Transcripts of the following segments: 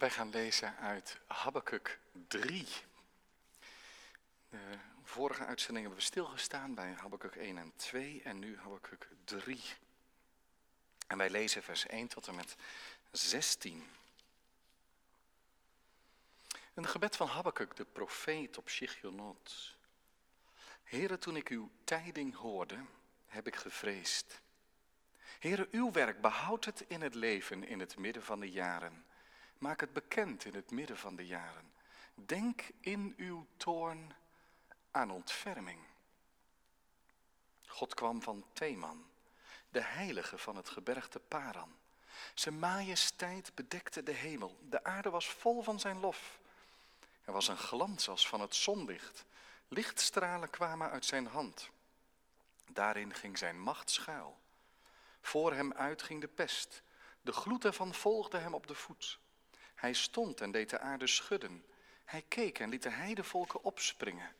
Wij gaan lezen uit Habakkuk 3. De vorige uitzending hebben we stilgestaan bij Habakkuk 1 en 2 en nu Habakkuk 3. En wij lezen vers 1 tot en met 16. Een gebed van Habakkuk, de profeet op Shigionot. Heren, toen ik uw tijding hoorde, heb ik gevreesd. Heren, uw werk behoudt het in het leven in het midden van de jaren. Maak het bekend in het midden van de jaren. Denk in uw toorn aan ontferming. God kwam van Theman, de heilige van het gebergte Paran. Zijn majesteit bedekte de hemel. De aarde was vol van zijn lof. Er was een glans als van het zonlicht. Lichtstralen kwamen uit zijn hand. Daarin ging zijn macht schuil. Voor hem uit ging de pest. De gloed ervan volgde hem op de voet. Hij stond en deed de aarde schudden. Hij keek en liet de heidevolken opspringen.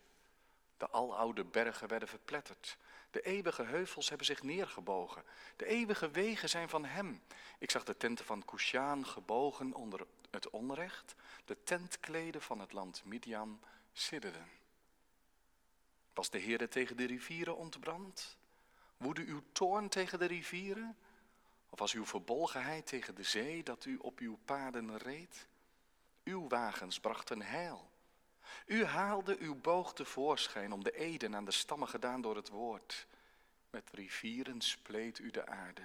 De aloude bergen werden verpletterd. De eeuwige heuvels hebben zich neergebogen. De eeuwige wegen zijn van hem. Ik zag de tenten van Kushaan gebogen onder het onrecht. De tentkleden van het land Midian sidderden. Was de Heere tegen de rivieren ontbrand? Woedde uw toorn tegen de rivieren? Of was uw verbolgenheid tegen de zee dat u op uw paden reed? Uw wagens brachten heil. U haalde uw boog tevoorschijn om de eden aan de stammen gedaan door het woord. Met rivieren spleet u de aarde.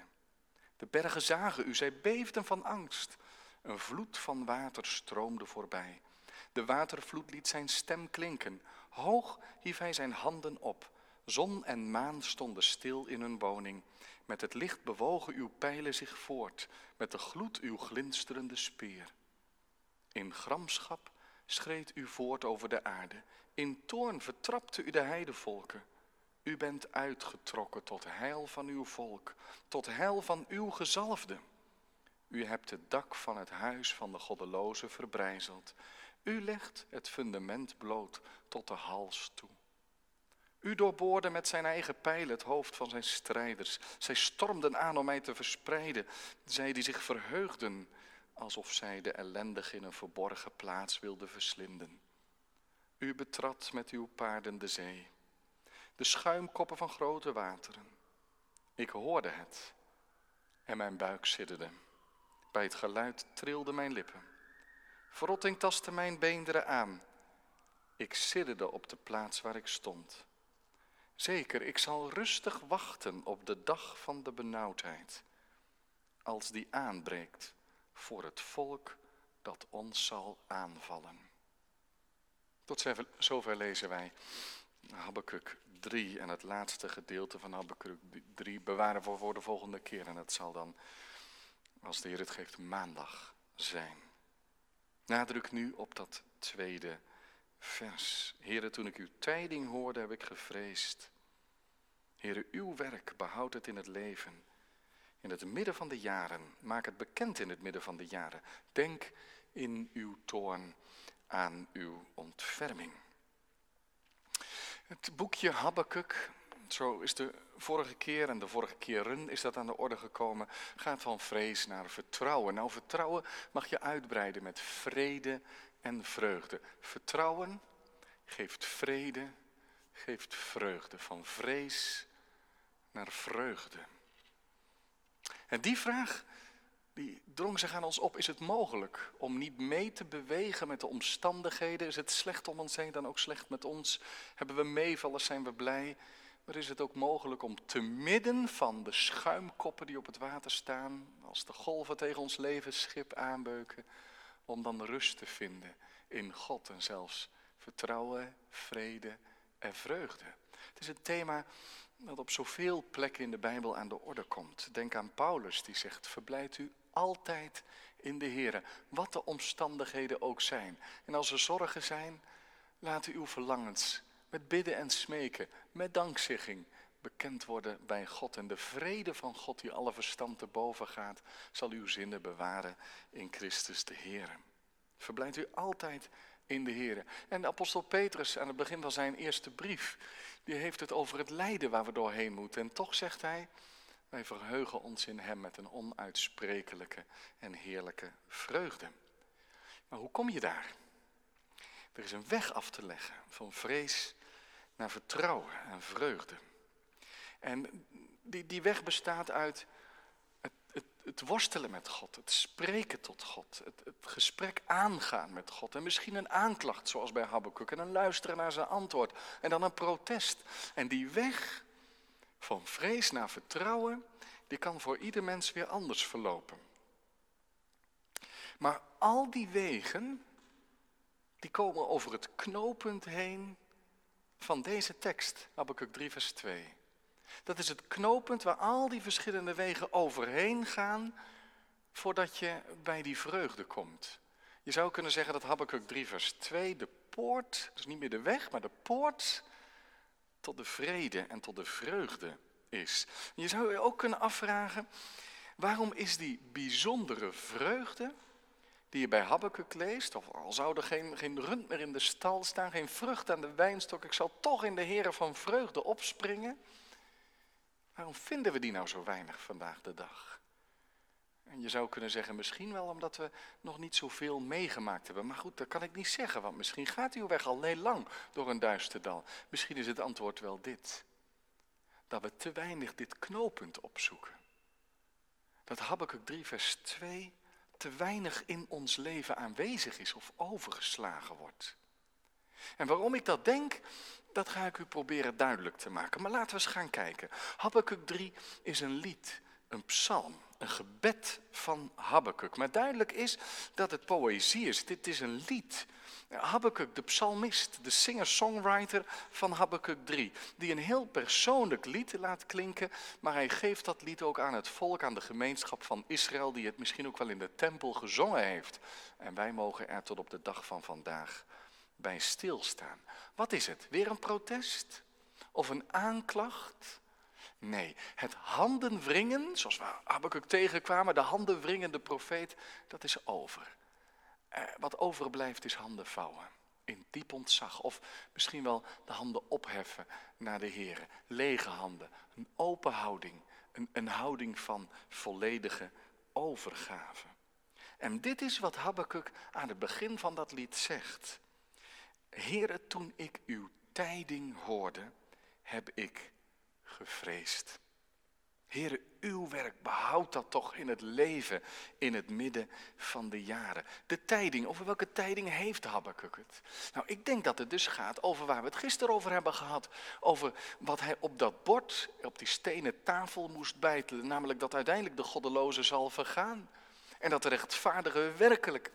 De bergen zagen u, zij beefden van angst. Een vloed van water stroomde voorbij. De watervloed liet zijn stem klinken. Hoog hief hij zijn handen op. Zon en maan stonden stil in hun woning. Met het licht bewogen uw pijlen zich voort, met de gloed uw glinsterende speer. In gramschap schreed u voort over de aarde. In toorn vertrapte u de heidevolken. U bent uitgetrokken tot heil van uw volk, tot heil van uw gezalfde. U hebt het dak van het huis van de goddeloze verbrijzeld. U legt het fundament bloot tot de hals toe. U doorboorde met zijn eigen pijl het hoofd van zijn strijders. Zij stormden aan om mij te verspreiden. Zij die zich verheugden, alsof zij de ellendige in een verborgen plaats wilden verslinden. U betrad met uw paarden de zee, de schuimkoppen van grote wateren. Ik hoorde het en mijn buik sidderde. Bij het geluid trilden mijn lippen. Verrotting tastte mijn beenderen aan. Ik sidderde op de plaats waar ik stond. Zeker, ik zal rustig wachten op de dag van de benauwdheid, als die aanbreekt voor het volk dat ons zal aanvallen. Tot zover lezen wij Habakkuk 3 en het laatste gedeelte van Habakkuk 3 bewaren we voor de volgende keer. En dat zal dan, als de Heer het geeft, maandag zijn. Nadruk nu op dat tweede vers. Heren, toen ik uw tijding hoorde, heb ik gevreesd. Heren, uw werk behoudt het in het leven. In het midden van de jaren. Maak het bekend in het midden van de jaren. Denk in uw toorn aan uw ontferming. Het boekje Habakkuk, zo is de vorige keer en de vorige keren is dat aan de orde gekomen, gaat van vrees naar vertrouwen. Nou, vertrouwen mag je uitbreiden met vrede en vreugde. Vertrouwen geeft vrede, geeft vreugde. Van vrees naar vreugde. En die vraag, die drong zich aan ons op. Is het mogelijk om niet mee te bewegen met de omstandigheden? Is het slecht om ons heen, dan ook slecht met ons? Hebben we meevallers, zijn we blij? Maar is het ook mogelijk om te midden van de schuimkoppen die op het water staan, als de golven tegen ons levensschip aanbeuken, om dan rust te vinden in God en zelfs vertrouwen, vrede en vreugde. Het is een thema dat op zoveel plekken in de Bijbel aan de orde komt. Denk aan Paulus die zegt, verblijd u altijd in de Heer, wat de omstandigheden ook zijn. En als er zorgen zijn, laat uw verlangens met bidden en smeken, met dankzegging, bekend worden bij God. En de vrede van God, die alle verstand te boven gaat, zal uw zinnen bewaren in Christus de Heer. Verblijft u altijd in de Heer. En de apostel Petrus aan het begin van zijn eerste brief, die heeft het over het lijden waar we doorheen moeten. En toch zegt hij, wij verheugen ons in Hem met een onuitsprekelijke en heerlijke vreugde. Maar hoe kom je daar? Er is een weg af te leggen van vrees naar vertrouwen en vreugde. En die, die weg bestaat uit het, het, het, worstelen met God, het spreken tot God, het, het gesprek aangaan met God. En misschien een aanklacht, zoals bij Habakkuk, en een luisteren naar zijn antwoord. En dan een protest. En die weg van vrees naar vertrouwen, die kan voor ieder mens weer anders verlopen. Maar al die wegen, die komen over het knooppunt heen van deze tekst, Habakkuk 3 vers 2. Dat is het knooppunt waar al die verschillende wegen overheen gaan voordat je bij die vreugde komt. Je zou kunnen zeggen dat Habakkuk 3 vers 2 de poort, dus niet meer de weg, maar de poort tot de vrede en tot de vreugde is. Je zou je ook kunnen afvragen, waarom is die bijzondere vreugde die je bij Habakkuk leest, of al zou er geen, geen rund meer in de stal staan, geen vrucht aan de wijnstok, ik zal toch in de heren van vreugde opspringen. Waarom vinden we die nou zo weinig vandaag de dag? En je zou kunnen zeggen, misschien wel omdat we nog niet zoveel meegemaakt hebben. Maar goed, dat kan ik niet zeggen, want misschien gaat uw weg al heel lang door een duister dal. Misschien is het antwoord wel dit. Dat we te weinig dit knooppunt opzoeken. Dat Habakkuk 3 vers 2 te weinig in ons leven aanwezig is of overgeslagen wordt. En waarom ik dat denk, dat ga ik u proberen duidelijk te maken. Maar laten we eens gaan kijken. Habakkuk 3 is een lied, een psalm, een gebed van Habakkuk. Maar duidelijk is dat het poëzie is. Dit is een lied. Habakkuk, de psalmist, de singer-songwriter van Habakkuk 3, die een heel persoonlijk lied laat klinken, maar hij geeft dat lied ook aan het volk, aan de gemeenschap van Israël, die het misschien ook wel in de tempel gezongen heeft. En wij mogen er tot op de dag van vandaag bij stilstaan. Wat is het? Weer een protest? Of een aanklacht? Nee, het handenwringen, zoals we Habakkuk tegenkwamen, de handenwringende profeet, dat is over. Eh, wat overblijft is handen vouwen. In diep ontzag. Of misschien wel de handen opheffen naar de Heer. Lege handen. Een open houding. Een, een houding van volledige overgave. En dit is wat Habakkuk aan het begin van dat lied zegt. Heere, toen ik uw tijding hoorde, heb ik gevreesd. Heere, uw werk behoudt dat toch in het leven, in het midden van de jaren. De tijding, over welke tijding heeft Habakkuk het? Nou, ik denk dat het dus gaat over waar we het gisteren over hebben gehad. Over wat hij op dat bord, op die stenen tafel moest bijtelen. Namelijk dat uiteindelijk de goddeloze zal vergaan. En dat de rechtvaardige werkelijk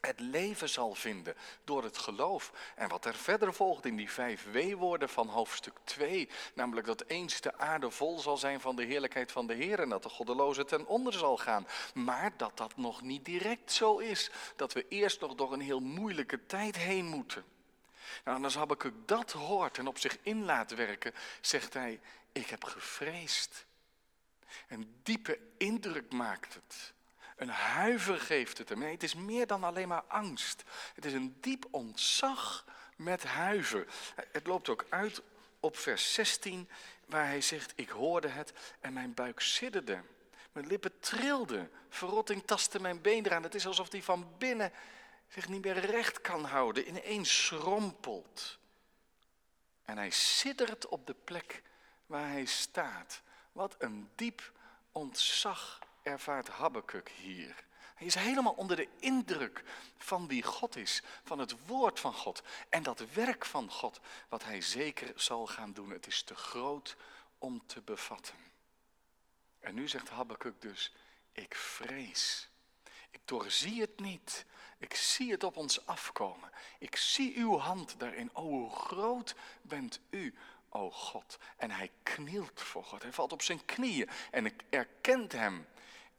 het leven zal vinden door het geloof. En wat er verder volgt in die vijf W-woorden van hoofdstuk 2, namelijk dat eens de aarde vol zal zijn van de heerlijkheid van de Heer en dat de goddeloze ten onder zal gaan. Maar dat dat nog niet direct zo is, dat we eerst nog door een heel moeilijke tijd heen moeten. Nou, en als Habakkuk dat hoort en op zich in laat werken, zegt hij, ik heb gevreesd. Een diepe indruk maakt het. Een huiver geeft het hem. Het is meer dan alleen maar angst. Het is een diep ontzag met huiver. Het loopt ook uit op vers 16, waar hij zegt: Ik hoorde het en mijn buik sidderde. Mijn lippen trilden. Verrotting tastte mijn been eraan. Het is alsof hij van binnen zich niet meer recht kan houden. Ineens schrompelt. En hij siddert op de plek waar hij staat. Wat een diep ontzag ervaart Habakkuk hier. Hij is helemaal onder de indruk van wie God is, van het woord van God en dat werk van God, wat hij zeker zal gaan doen. Het is te groot om te bevatten. En nu zegt Habakkuk dus, ik vrees. Ik doorzie het niet. Ik zie het op ons afkomen. Ik zie uw hand daarin. O, hoe groot bent u, o God. En hij knielt voor God. Hij valt op zijn knieën en erkent hem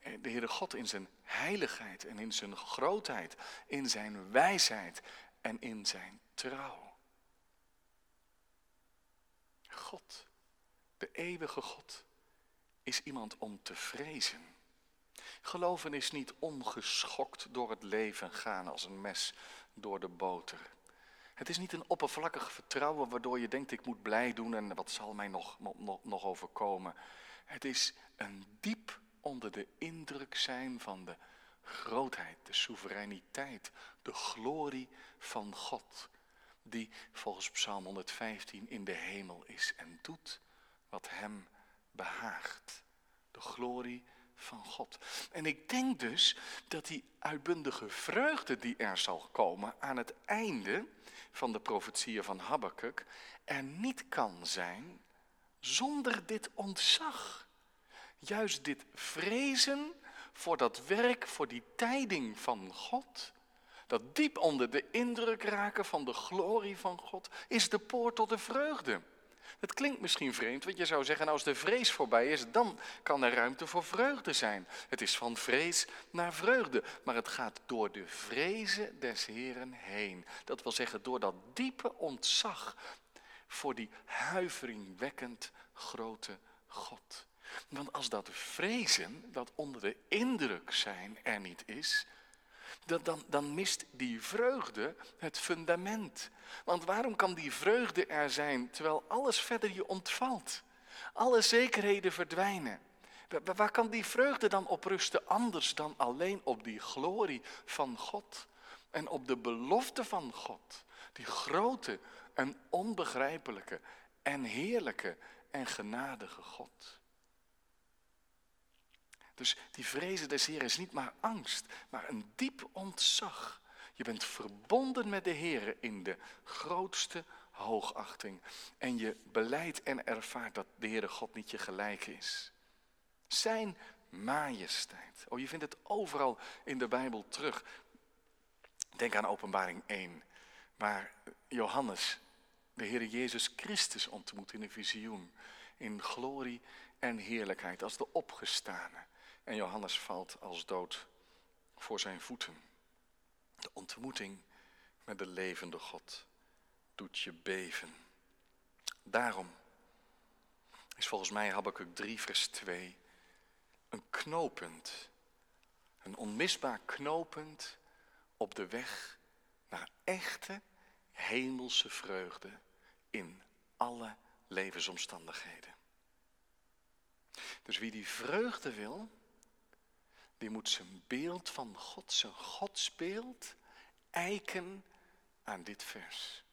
de Heere God in zijn heiligheid en in zijn grootheid, in zijn wijsheid en in zijn trouw. God, de eeuwige God, is iemand om te vrezen. Geloven is niet ongeschokt door het leven gaan als een mes door de boter. Het is niet een oppervlakkig vertrouwen waardoor je denkt ik moet blij doen en wat zal mij nog, nog, nog overkomen. Het is een diep onder de indruk zijn van de grootheid, de soevereiniteit, de glorie van God, die volgens Psalm 115 in de hemel is en doet wat hem behaagt. De glorie van God. En ik denk dus dat die uitbundige vreugde die er zal komen aan het einde van de profetieën van Habakkuk er niet kan zijn zonder dit ontzag. Juist dit vrezen voor dat werk, voor die tijding van God, dat diep onder de indruk raken van de glorie van God, is de poort tot de vreugde. Het klinkt misschien vreemd, want je zou zeggen, nou, als de vrees voorbij is, dan kan er ruimte voor vreugde zijn. Het is van vrees naar vreugde, maar het gaat door de vrezen des Heren heen. Dat wil zeggen, door dat diepe ontzag voor die huiveringwekkend grote God. Want als dat vrezen, dat onder de indruk zijn, er niet is, dan, dan mist die vreugde het fundament. Want waarom kan die vreugde er zijn terwijl alles verder je ontvalt? Alle zekerheden verdwijnen. Waar kan die vreugde dan op rusten anders dan alleen op die glorie van God en op de belofte van God? Die grote en onbegrijpelijke en heerlijke en genadige God. Dus die vrezen des Heer is niet maar angst, maar een diep ontzag. Je bent verbonden met de Heer in de grootste hoogachting. En je beleidt en ervaart dat de Heere God niet je gelijk is. Zijn majesteit. Oh, je vindt het overal in de Bijbel terug. Denk aan Openbaring 1, waar Johannes de Heer Jezus Christus ontmoet in een visioen. In glorie en heerlijkheid als de opgestane. En Johannes valt als dood voor zijn voeten. De ontmoeting met de levende God doet je beven. Daarom is volgens mij Habakkuk 3 vers 2 een knooppunt. Een onmisbaar knooppunt op de weg naar echte hemelse vreugde in alle levensomstandigheden. Dus wie die vreugde wil, die moet zijn beeld van God, zijn godsbeeld, eiken aan dit vers.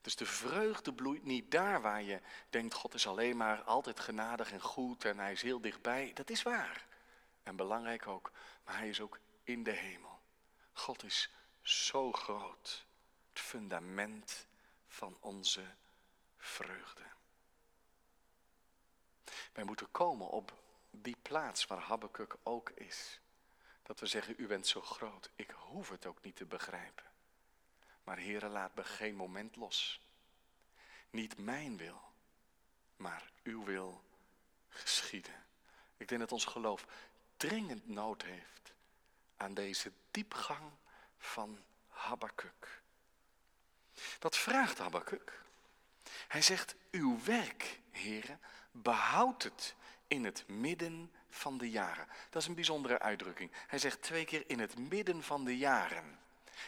Dus de vreugde bloeit niet daar waar je denkt, God is alleen maar altijd genadig en goed en hij is heel dichtbij. Dat is waar. En belangrijk ook, maar hij is ook in de hemel. God is zo groot. Het fundament van onze vreugde. Wij moeten komen op die plaats waar Habakkuk ook is. Dat we zeggen, u bent zo groot, ik hoef het ook niet te begrijpen. Maar Heere, laat me geen moment los. Niet mijn wil, maar uw wil geschieden. Ik denk dat ons geloof dringend nood heeft aan deze diepgang van Habakkuk. Wat vraagt Habakkuk? Hij zegt, uw werk, heren, behoud het in het midden van de jaren. Dat is een bijzondere uitdrukking. Hij zegt twee keer in het midden van de jaren.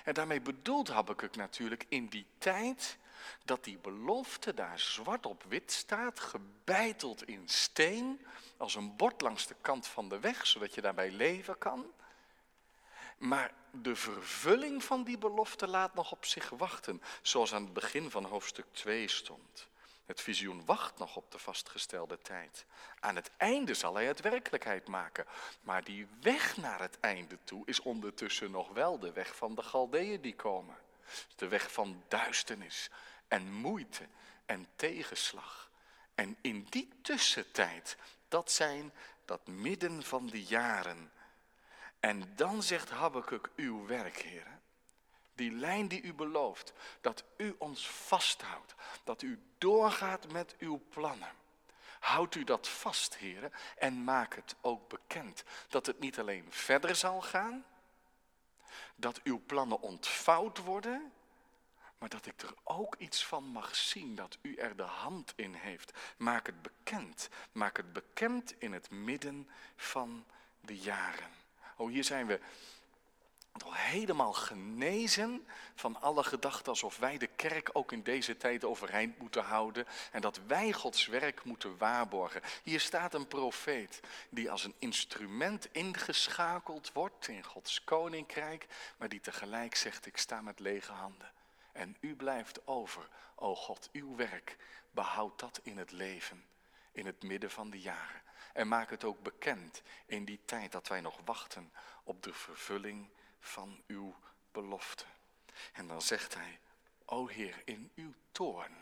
En daarmee bedoelt Habakkuk natuurlijk in die tijd dat die belofte daar zwart op wit staat, gebeiteld in steen, als een bord langs de kant van de weg, zodat je daarbij leven kan. Maar de vervulling van die belofte laat nog op zich wachten, zoals aan het begin van hoofdstuk 2 stond. Het visioen wacht nog op de vastgestelde tijd. Aan het einde zal hij het werkelijkheid maken. Maar die weg naar het einde toe is ondertussen nog wel de weg van de Galdeeën die komen. De weg van duisternis en moeite en tegenslag. En in die tussentijd, dat zijn dat midden van de jaren. En dan zegt Habakkuk, uw werk, heren. Die lijn die u belooft, dat u ons vasthoudt, dat u doorgaat met uw plannen. Houd u dat vast, heren, en maak het ook bekend. Dat het niet alleen verder zal gaan, dat uw plannen ontvouwd worden, maar dat ik er ook iets van mag zien, dat u er de hand in heeft. Maak het bekend, maak het bekend in het midden van de jaren. Oh, hier zijn we toch helemaal genezen van alle gedachten alsof wij de kerk ook in deze tijd overeind moeten houden en dat wij Gods werk moeten waarborgen. Hier staat een profeet die als een instrument ingeschakeld wordt in Gods koninkrijk, maar die tegelijk zegt ik sta met lege handen. En u blijft over, o God, uw werk, behoud dat in het leven, in het midden van de jaren. En maak het ook bekend in die tijd dat wij nog wachten op de vervulling van uw belofte. En dan zegt hij, o Heer, in uw toorn.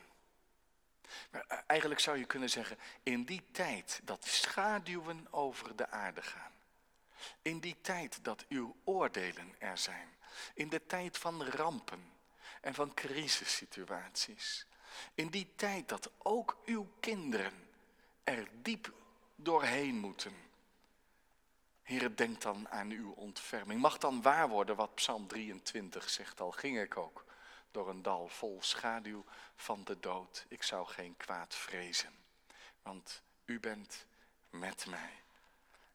Maar eh, eigenlijk zou je kunnen zeggen, in die tijd dat schaduwen over de aarde gaan. In die tijd dat uw oordelen er zijn. In de tijd van rampen en van crisissituaties. In die tijd dat ook uw kinderen er diep doorheen moeten. Heer, denk dan aan uw ontferming. Mag dan waar worden wat Psalm 23 zegt, al ging ik ook door een dal vol schaduw van de dood. Ik zou geen kwaad vrezen, want u bent met mij.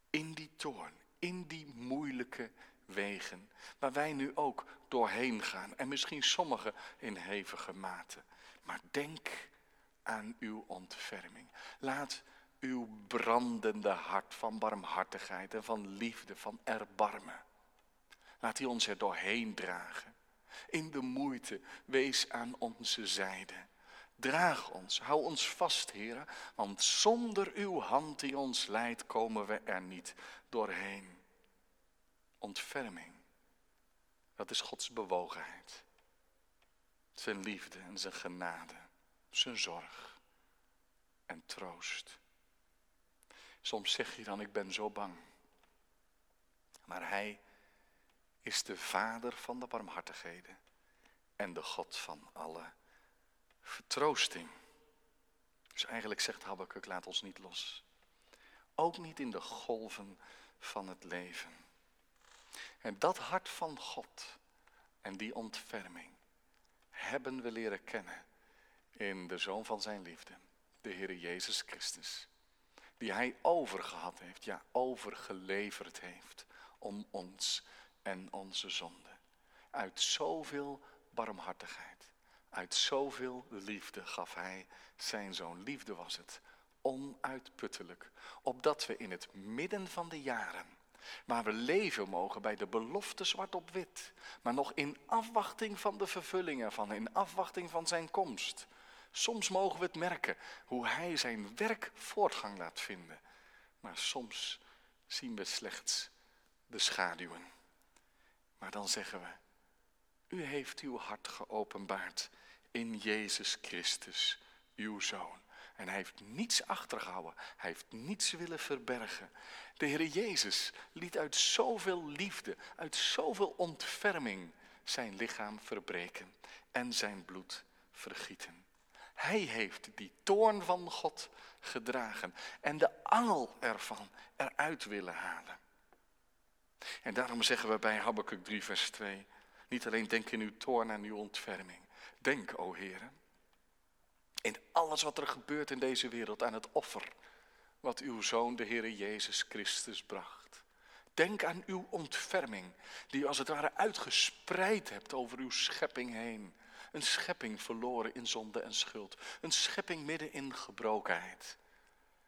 In die toorn, in die moeilijke wegen, waar wij nu ook doorheen gaan. En misschien sommigen in hevige mate. Maar denk aan uw ontferming. Laat uw brandende hart van barmhartigheid en van liefde, van erbarmen. Laat hij ons er doorheen dragen. In de moeite, wees aan onze zijde. Draag ons, hou ons vast, Heer, want zonder uw hand die ons leidt, komen we er niet doorheen. Ontferming, dat is Gods bewogenheid. Zijn liefde en zijn genade, zijn zorg en troost. Soms zeg je dan, ik ben zo bang. Maar hij is de vader van de barmhartigheden en de God van alle vertroosting. Dus eigenlijk zegt Habakkuk, laat ons niet los. Ook niet in de golven van het leven. En dat hart van God en die ontferming hebben we leren kennen in de Zoon van zijn liefde, de Heer Jezus Christus die hij overgehad heeft, ja, overgeleverd heeft om ons en onze zonde. Uit zoveel barmhartigheid, uit zoveel liefde gaf hij zijn zoon. Liefde was het, onuitputtelijk, opdat we in het midden van de jaren, waar we leven mogen bij de belofte zwart op wit, maar nog in afwachting van de vervulling ervan, in afwachting van zijn komst, Soms mogen we het merken hoe hij zijn werk voortgang laat vinden. Maar soms zien we slechts de schaduwen. Maar dan zeggen we, u heeft uw hart geopenbaard in Jezus Christus, uw Zoon. En hij heeft niets achtergehouden, hij heeft niets willen verbergen. De Heer Jezus liet uit zoveel liefde, uit zoveel ontferming zijn lichaam verbreken en zijn bloed vergieten. Hij heeft die toorn van God gedragen en de angel ervan eruit willen halen. En daarom zeggen we bij Habakkuk 3, vers 2, niet alleen denk in uw toorn en uw ontferming. Denk, o Heer, in alles wat er gebeurt in deze wereld aan het offer wat uw Zoon, de Heer Jezus Christus, bracht. Denk aan uw ontferming, die u als het ware uitgespreid hebt over uw schepping heen. Een schepping verloren in zonde en schuld. Een schepping midden in gebrokenheid.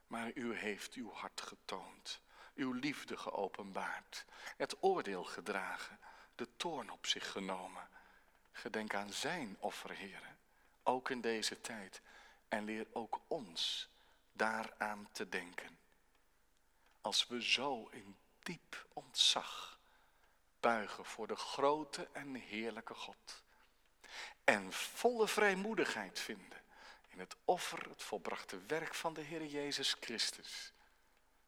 Maar u heeft uw hart getoond. Uw liefde geopenbaard. Het oordeel gedragen. De toorn op zich genomen. Gedenk aan zijn offer, heren. Ook in deze tijd. En leer ook ons daaraan te denken. Als we zo in diep ontzag buigen voor de grote en heerlijke God en volle vrijmoedigheid vinden in het offer, het volbrachte werk van de Heer Jezus Christus.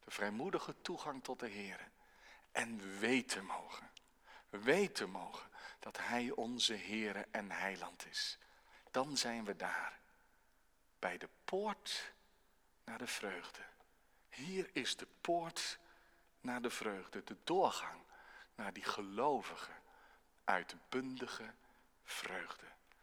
De vrijmoedige toegang tot de Heer. En weten mogen, weten mogen dat Hij onze Heer en Heiland is. Dan zijn we daar, bij de poort naar de vreugde. Hier is de poort naar de vreugde, de doorgang naar die gelovige, uitbundige vreugde.